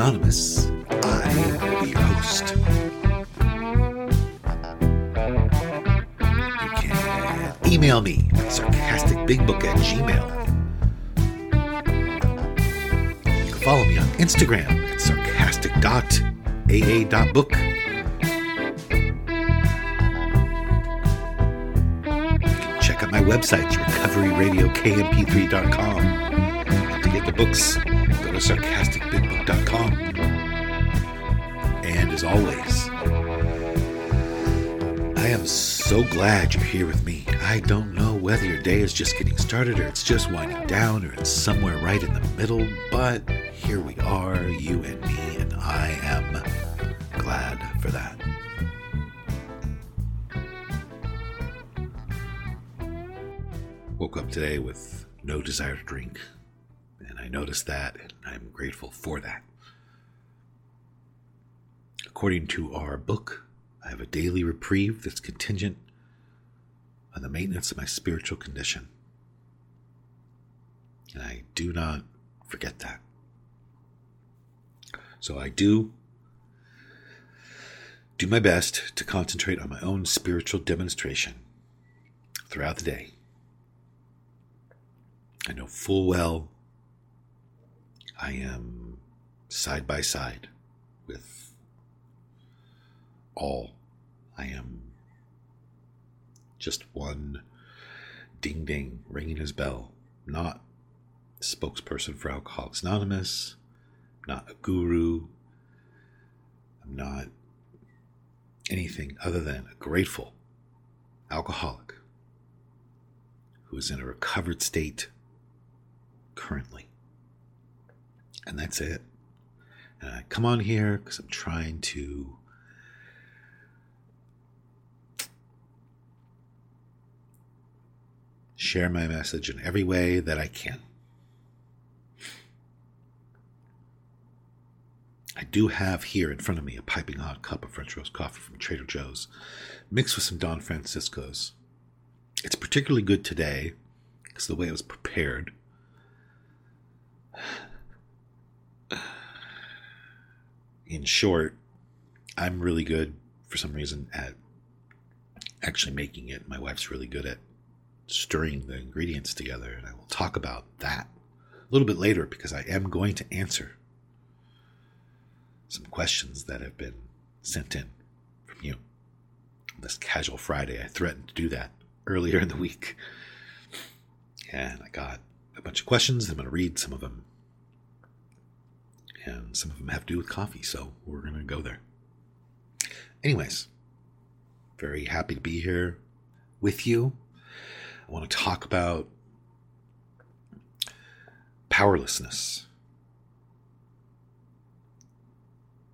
Anonymous. I will be your host. You can email me at sarcasticbigbook at gmail. You can follow me on Instagram at sarcastic.aa.book. You can check out my website, recoveryradiokmp3.com. And to get the books, go to sarcasticbigbook.com. And as always, I am so glad you're here with me. I don't know whether your day is just getting started or it's just winding down or it's somewhere right in the middle, but here we are, you and me, and I am glad for that. Woke up today with no desire to drink, and I noticed that, I'm grateful for that. According to our book, I have a daily reprieve that's contingent on the maintenance of my spiritual condition. And I do not forget that. So I do do my best to concentrate on my own spiritual demonstration throughout the day. I know full well I am side by side with all. I am just one ding ding ringing his bell, not spokesperson for Alcoholics Anonymous, not a guru. I'm not anything other than a grateful alcoholic who is in a recovered state currently. And that's it. And I come on here because I'm trying to share my message in every way that I can. I do have here in front of me a piping hot cup of French roast coffee from Trader Joe's, mixed with some Don Francisco's. It's particularly good today because the way it was prepared. In short, I'm really good for some reason at actually making it. My wife's really good at stirring the ingredients together, and I will talk about that a little bit later because I am going to answer some questions that have been sent in from you. This casual Friday, I threatened to do that earlier in the week, and I got a bunch of questions. I'm going to read some of them, and some of them have to do with coffee, so we're going to go there. Anyways, very happy to be here with you. I want to talk about powerlessness.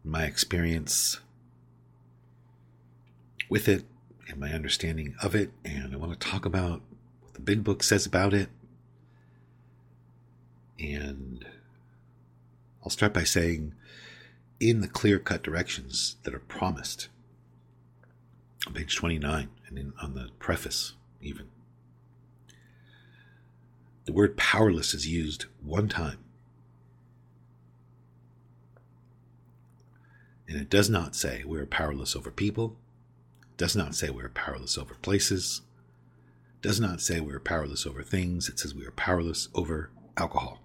My experience with it and my understanding of it, and I want to talk about what the big book says about it. And I'll start by saying, in the clear cut directions that are promised on page 29 and in, on the preface, even. The word powerless is used one time. And it does not say we are powerless over people, does not say we are powerless over places, does not say we are powerless over things. It says we are powerless over alcohol.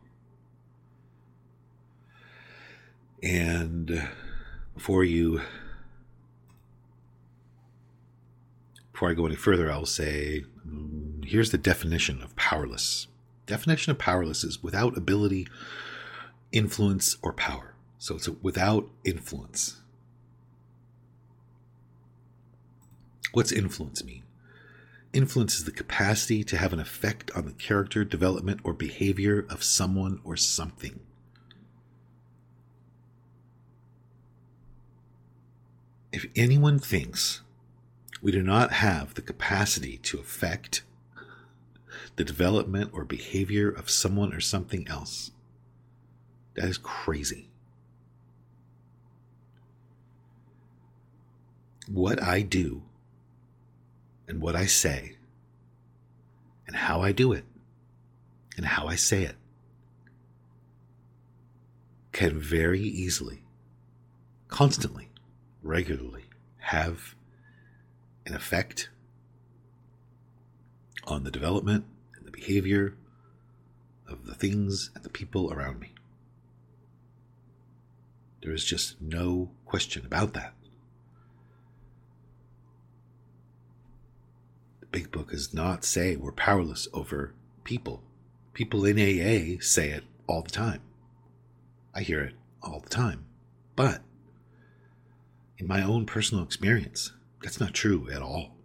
And before you before I go any further, I'll say mm, here's the definition of powerless. Definition of powerless is without ability, influence, or power. So it's without influence. What's influence mean? Influence is the capacity to have an effect on the character, development, or behavior of someone or something. If anyone thinks we do not have the capacity to affect the development or behavior of someone or something else, that is crazy. What I do and what I say and how I do it and how I say it can very easily, constantly, regularly have an effect on the development and the behavior of the things and the people around me. There is just no question about that. The big book does not say we're powerless over people. People in AA say it all the time. I hear it all the time. But in my own personal experience, that's not true at all.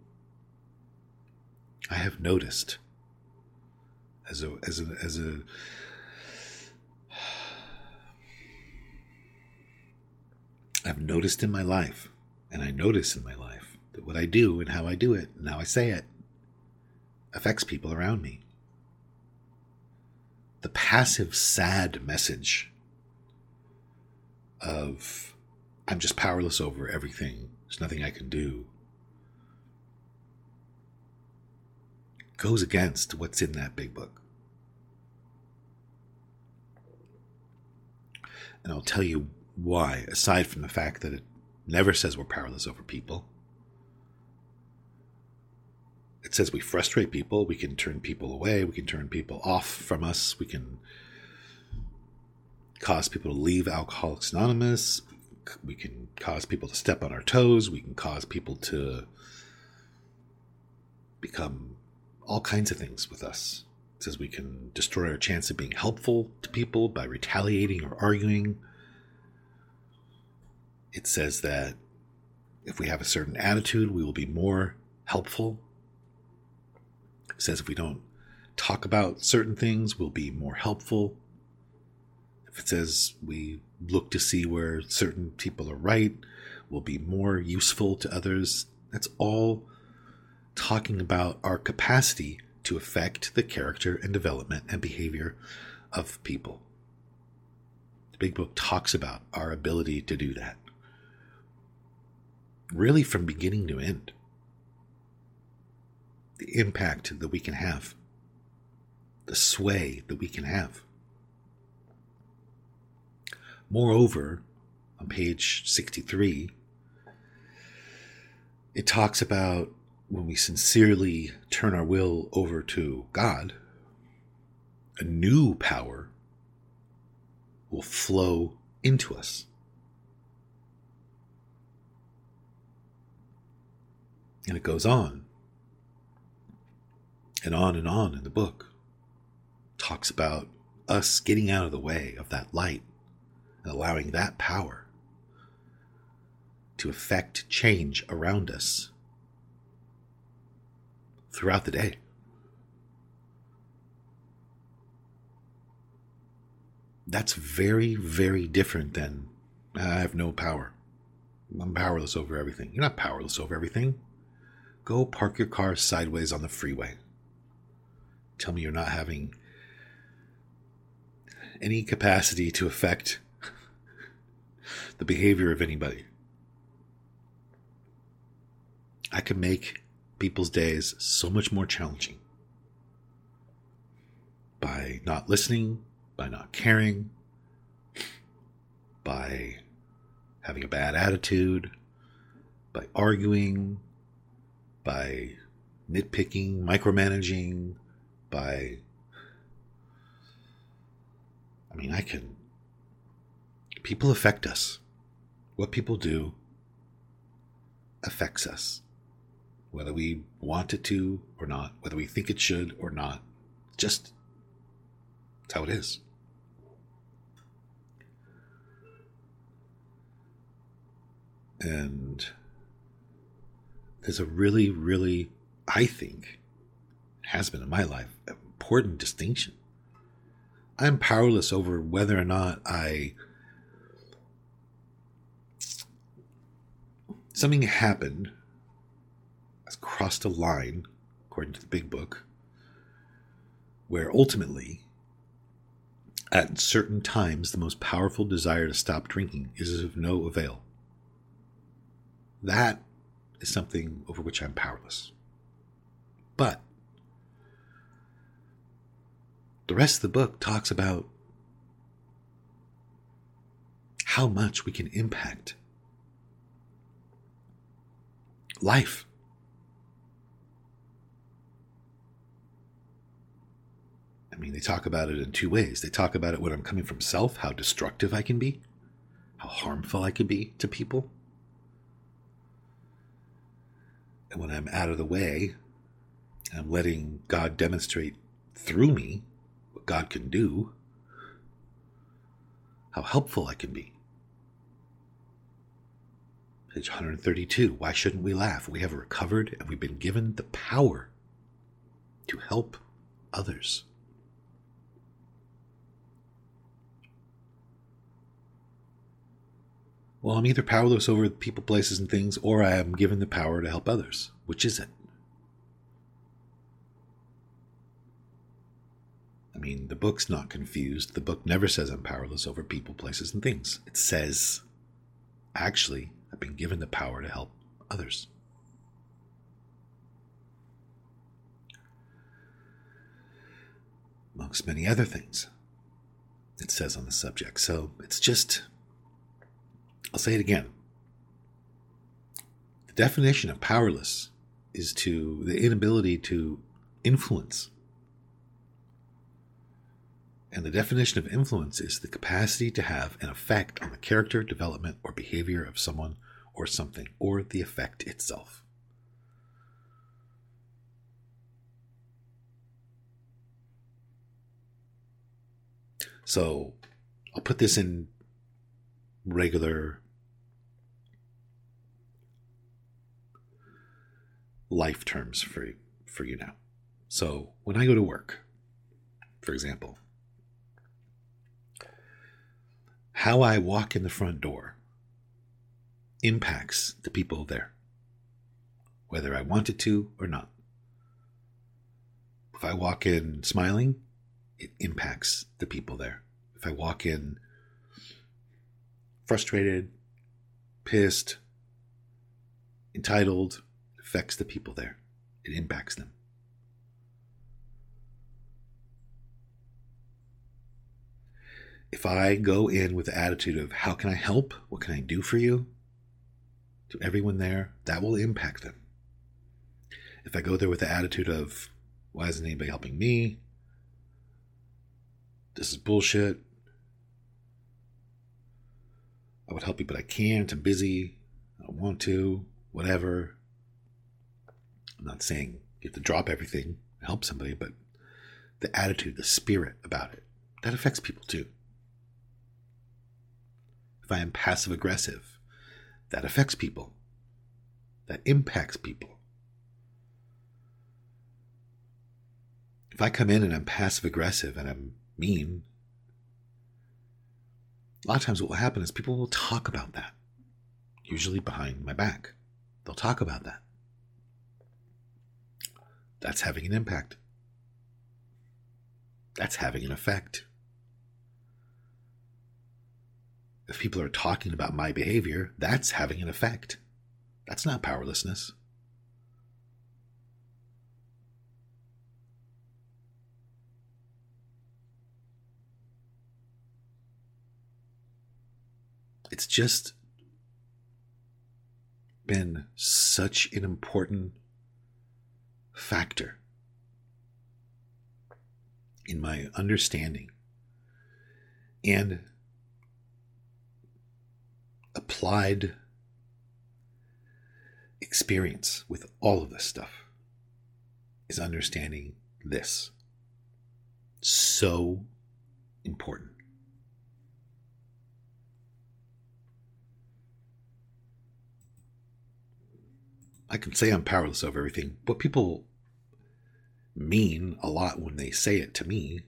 I have noticed as a as a as a I've noticed in my life, and I notice in my life, that what I do and how I do it and how I say it affects people around me. The passive, sad message of I'm just powerless over everything, there's nothing I can do, goes against what's in that big book. And I'll tell you why, aside from the fact that it never says we're powerless over people. It says we frustrate people, we can turn people away, we can turn people off from us, we can cause people to leave Alcoholics Anonymous, we can cause people to step on our toes, we can cause people to become all kinds of things with us. It says we can destroy our chance of being helpful to people by retaliating or arguing it says that if we have a certain attitude, we will be more helpful. It says if we don't talk about certain things, we'll be more helpful. If it says we look to see where certain people are right, we'll be more useful to others. That's all talking about our capacity to affect the character and development and behavior of people. The big book talks about our ability to do that really from beginning to end. The impact that we can have, the sway that we can have. Moreover, on page 63, it talks about when we sincerely turn our will over to God, a new power will flow into us. And it goes on and on and on in the book. Talks about us getting out of the way of that light allowing that power to affect change around us throughout the day. That's very, very different than ah, I have no power. I'm powerless over everything. You're not powerless over everything. Go park your car sideways on the freeway. Tell me you're not having any capacity to affect the behavior of anybody. I can make people's days so much more challenging by not listening, by not caring, by having a bad attitude, by arguing, by nitpicking, micromanaging, by. I mean, I can. People affect us. What people do affects us. Whether we want it to or not, whether we think it should or not. Just. That's how it is. And there's a really, really, I think, has been in my life, important distinction. I'm powerless over whether or not I. Something happened, has crossed a line, according to the big book, where ultimately, at certain times, the most powerful desire to stop drinking is of no avail. That is something over which I'm powerless. But the rest of the book talks about how much we can impact life. I mean, they talk about it in two ways. They talk about it when I'm coming from self, how destructive I can be, how harmful I can be to people. And when I'm out of the way, I'm letting God demonstrate through me what God can do, how helpful I can be. Page 132 Why shouldn't we laugh? We have recovered and we've been given the power to help others. Well, I'm either powerless over people, places, and things, or I am given the power to help others. Which is it? I mean, the book's not confused. The book never says I'm powerless over people, places, and things. It says, actually, I've been given the power to help others. Amongst many other things, it says on the subject. So it's just I'll say it again. The definition of powerless is to the inability to influence. And the definition of influence is the capacity to have an effect on the character, development, or behavior of someone or something, or the effect itself. So I'll put this in regular life terms for for you now. So when I go to work, for example, how I walk in the front door impacts the people there, whether I want it to or not. If I walk in smiling, it impacts the people there. If I walk in frustrated, pissed, entitled, affects the people there. It impacts them. If I go in with the attitude of, how can I help? What can I do for you? To everyone there, that will impact them. If I go there with the attitude of, why isn't anybody helping me? This is bullshit. I would help you, but I can't. I'm busy. I don't want to. Whatever. I'm not saying you have to drop everything, help somebody, but the attitude, the spirit about it, that affects people too. If I am passive aggressive, that affects people, that impacts people. If I come in and I'm passive aggressive and I'm mean, a lot of times what will happen is people will talk about that, usually behind my back. They'll talk about that that's having an impact. That's having an effect. If people are talking about my behavior, that's having an effect. That's not powerlessness. It's just been such an important factor in my understanding and applied experience with all of this stuff is understanding this. So important. I can say I'm powerless over everything. but people mean a lot when they say it to me,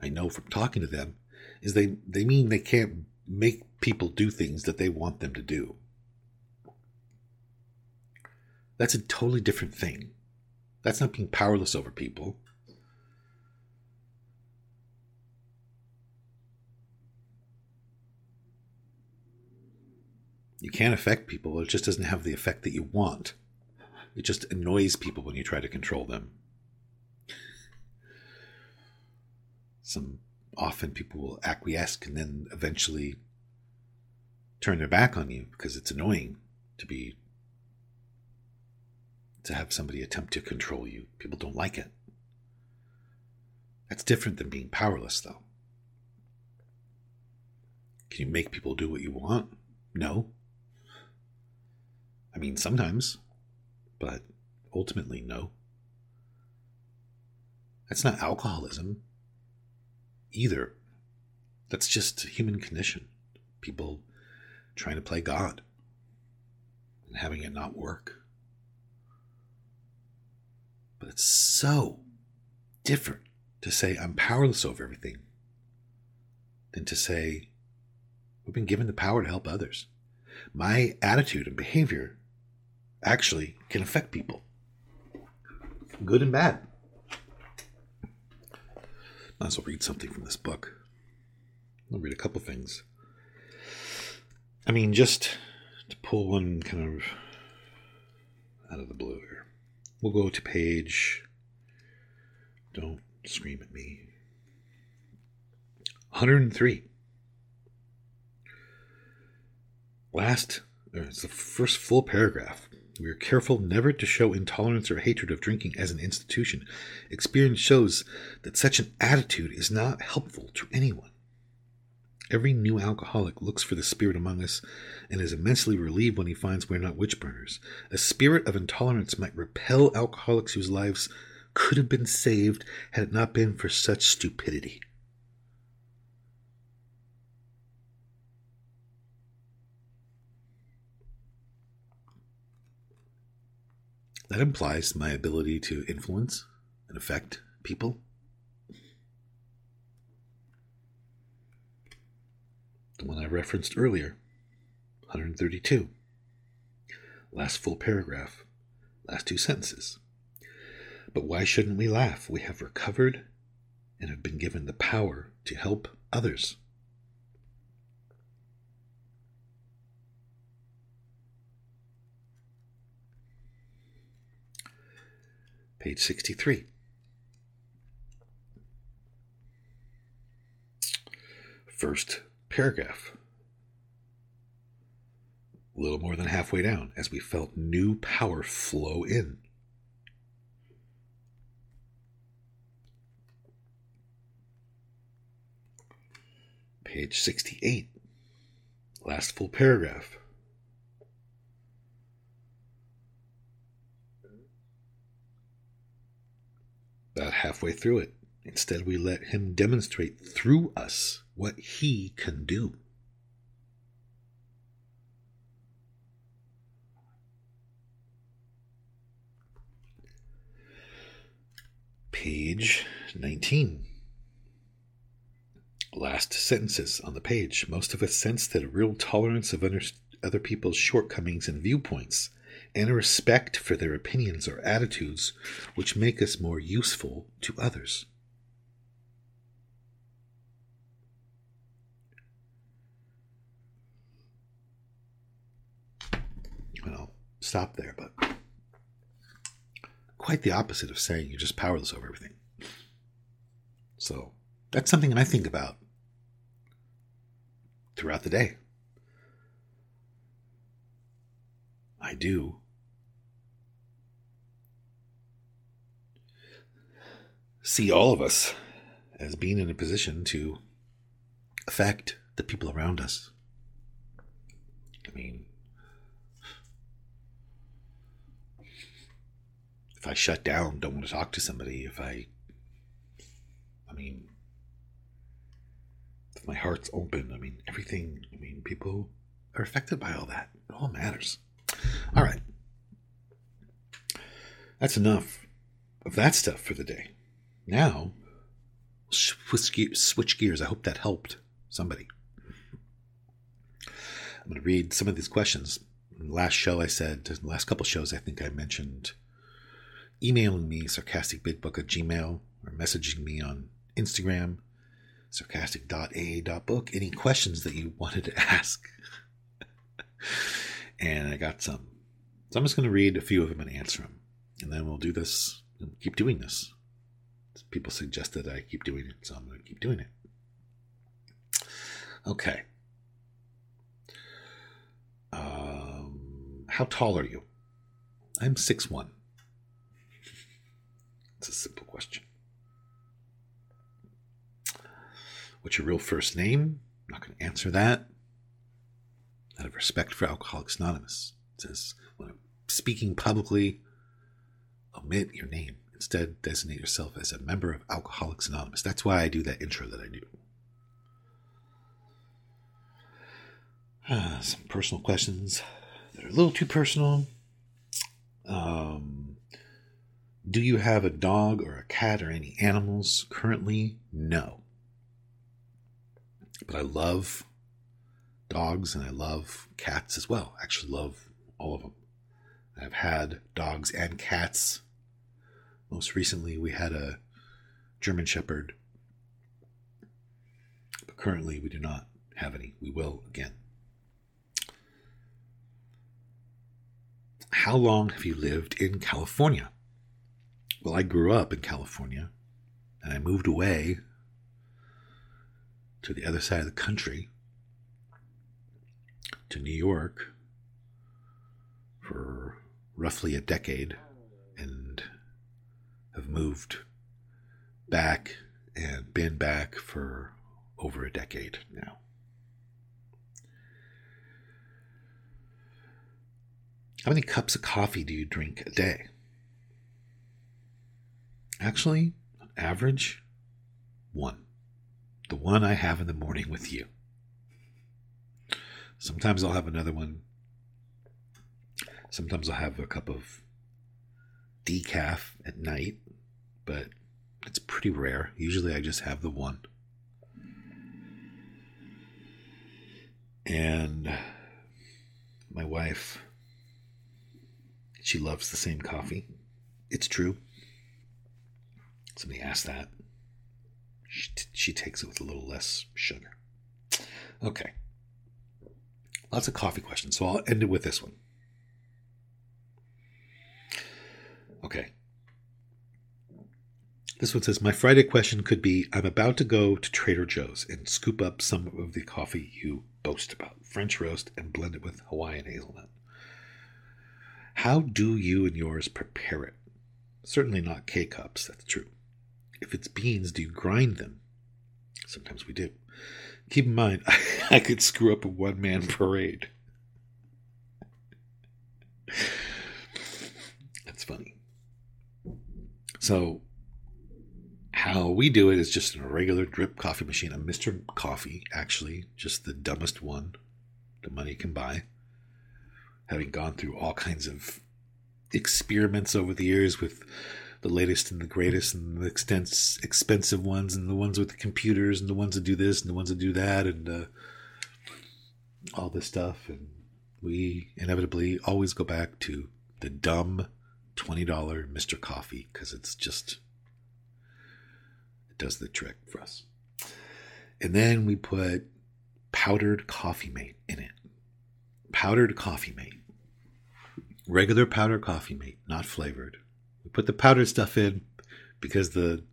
I know from talking to them, is they, they mean they can't make people do things that they want them to do. That's a totally different thing. That's not being powerless over people. You can't affect people, it just doesn't have the effect that you want. It just annoys people when you try to control them. Some often people will acquiesce and then eventually turn their back on you because it's annoying to be to have somebody attempt to control you. People don't like it. That's different than being powerless, though. Can you make people do what you want? No. I mean, sometimes, but ultimately, no. That's not alcoholism either. That's just human condition. People trying to play God and having it not work. But it's so different to say I'm powerless over everything than to say we've been given the power to help others. My attitude and behavior actually can affect people, good and bad. Might as well read something from this book. I'll read a couple things. I mean, just to pull one kind of out of the blue here. We'll go to page. Don't scream at me. 103. Last, it's the first full paragraph. We are careful never to show intolerance or hatred of drinking as an institution. Experience shows that such an attitude is not helpful to anyone. Every new alcoholic looks for the spirit among us and is immensely relieved when he finds we are not witch burners. A spirit of intolerance might repel alcoholics whose lives could have been saved had it not been for such stupidity. That implies my ability to influence and affect people. the one I referenced earlier, 132. Last full paragraph, last two sentences. But why shouldn't we laugh? We have recovered and have been given the power to help others. Page 63. First paragraph. A little more than halfway down, as we felt new power flow in. Page 68, last full paragraph. About halfway through it. Instead, we let Him demonstrate through us what He can do. Page 19. Last sentences on the page. Most of us sense that a real tolerance of other people's shortcomings and viewpoints, and a respect for their opinions or attitudes, which make us more useful to others. And I'll stop there, but quite the opposite of saying you're just powerless over everything. So that's something I think about throughout the day. I do. See all of us as being in a position to affect the people around us. I mean, if I shut down, don't want to talk to somebody, if I, I mean, if my heart's open, I mean, everything, I mean, people are affected by all that. It all matters. All right. That's enough of that stuff for the day. Now, switch, gears. I hope that helped somebody. I'm going to read some of these questions. Last show, I said, last couple shows, I think I mentioned emailing me, sarcasticbigbook at gmail, or messaging me on Instagram, sarcastic.a.book, any questions that you wanted to ask. and I got some. So I'm just going to read a few of them and answer them. And then we'll do this, and keep doing this. People suggested I keep doing it, so I'm going to keep doing it. Okay. Um, how tall are you? I'm six one. It's a simple question. What's your real first name? I'm not going to answer that. Out of respect for Alcoholics Anonymous, it says when I'm speaking publicly, omit your name. Instead, designate yourself as a member of Alcoholics Anonymous. That's why I do that intro that I do. Uh, some personal questions that are a little too personal. Um, do you have a dog or a cat or any animals currently? No. But I love dogs and I love cats as well. I actually love all of them. I've had dogs and cats. Most recently, we had a German Shepherd. But currently, we do not have any. We will again. How long have you lived in California? Well, I grew up in California and I moved away to the other side of the country to New York for roughly a decade and have moved back and been back for over a decade now. How many cups of coffee do you drink a day? Actually, on average, one. The one I have in the morning with you. Sometimes I'll have another one. Sometimes I'll have a cup of decaf at night, but it's pretty rare. Usually I just have the one. And my wife, she loves the same coffee. It's true. Somebody asked that. She, t- she takes it with a little less sugar. Okay. Lots of coffee questions, so I'll end it with this one. Okay. This one says My Friday question could be I'm about to go to Trader Joe's and scoop up some of the coffee you boast about French roast and blend it with Hawaiian hazelnut. How do you and yours prepare it? Certainly not K cups, that's true. If it's beans, do you grind them? Sometimes we do. Keep in mind, I could screw up a one man parade. That's funny. So, how we do it is just a regular drip coffee machine, a Mr. Coffee, actually, just the dumbest one the money can buy. Having gone through all kinds of experiments over the years with the latest and the greatest and the extens- expensive ones and the ones with the computers and the ones that do this and the ones that do that and uh, all this stuff. And we inevitably always go back to the dumb $20 Mr. Coffee because it's just, does the trick for us. And then we put powdered coffee mate in it. Powdered coffee mate. Regular powdered coffee mate, not flavored. We put the powdered stuff in because the,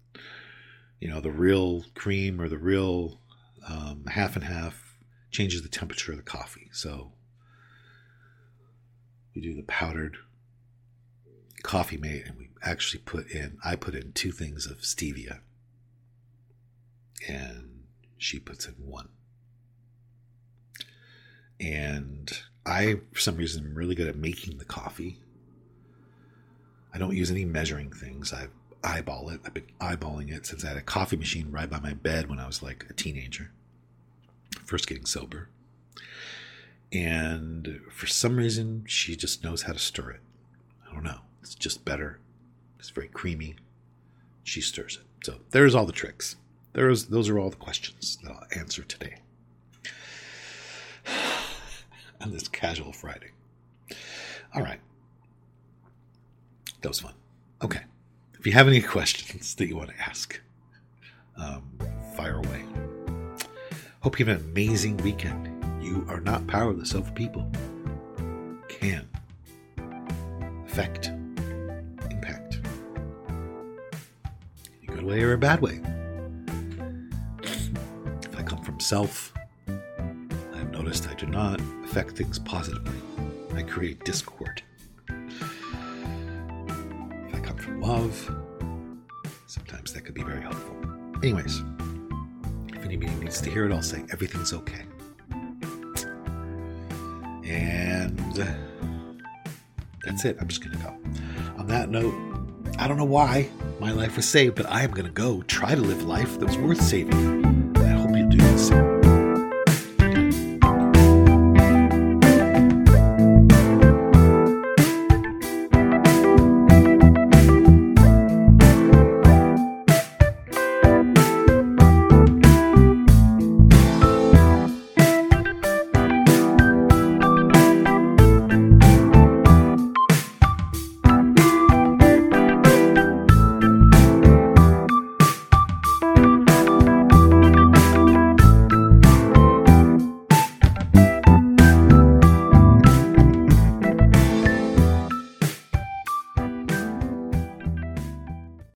you know, the real cream or the real um, half and half changes the temperature of the coffee. So we do the powdered coffee mate and we actually put in, I put in two things of stevia and she puts in one. And I, for some reason, am really good at making the coffee. I don't use any measuring things. I eyeball it. I've been eyeballing it since I had a coffee machine right by my bed when I was like a teenager, first getting sober. And for some reason, she just knows how to stir it. I don't know. It's just better It's very creamy. She stirs it. So there's all the tricks. There's those are all the questions that I'll answer today. on this casual Friday. All right. That was fun. Okay. If you have any questions that you want to ask, um, fire away. Hope you have an amazing weekend. You are not powerless over people. Can affect, impact. In a good way or a bad way. If I have noticed I do not affect things positively. I create discord. If I come from love, sometimes that could be very helpful. Anyways, if anybody needs to hear it, I'll say everything's okay. And uh, that's it. I'm just going to go. On that note, I don't know why my life was saved, but I am going to go try to live life that was worth saving. Do the same.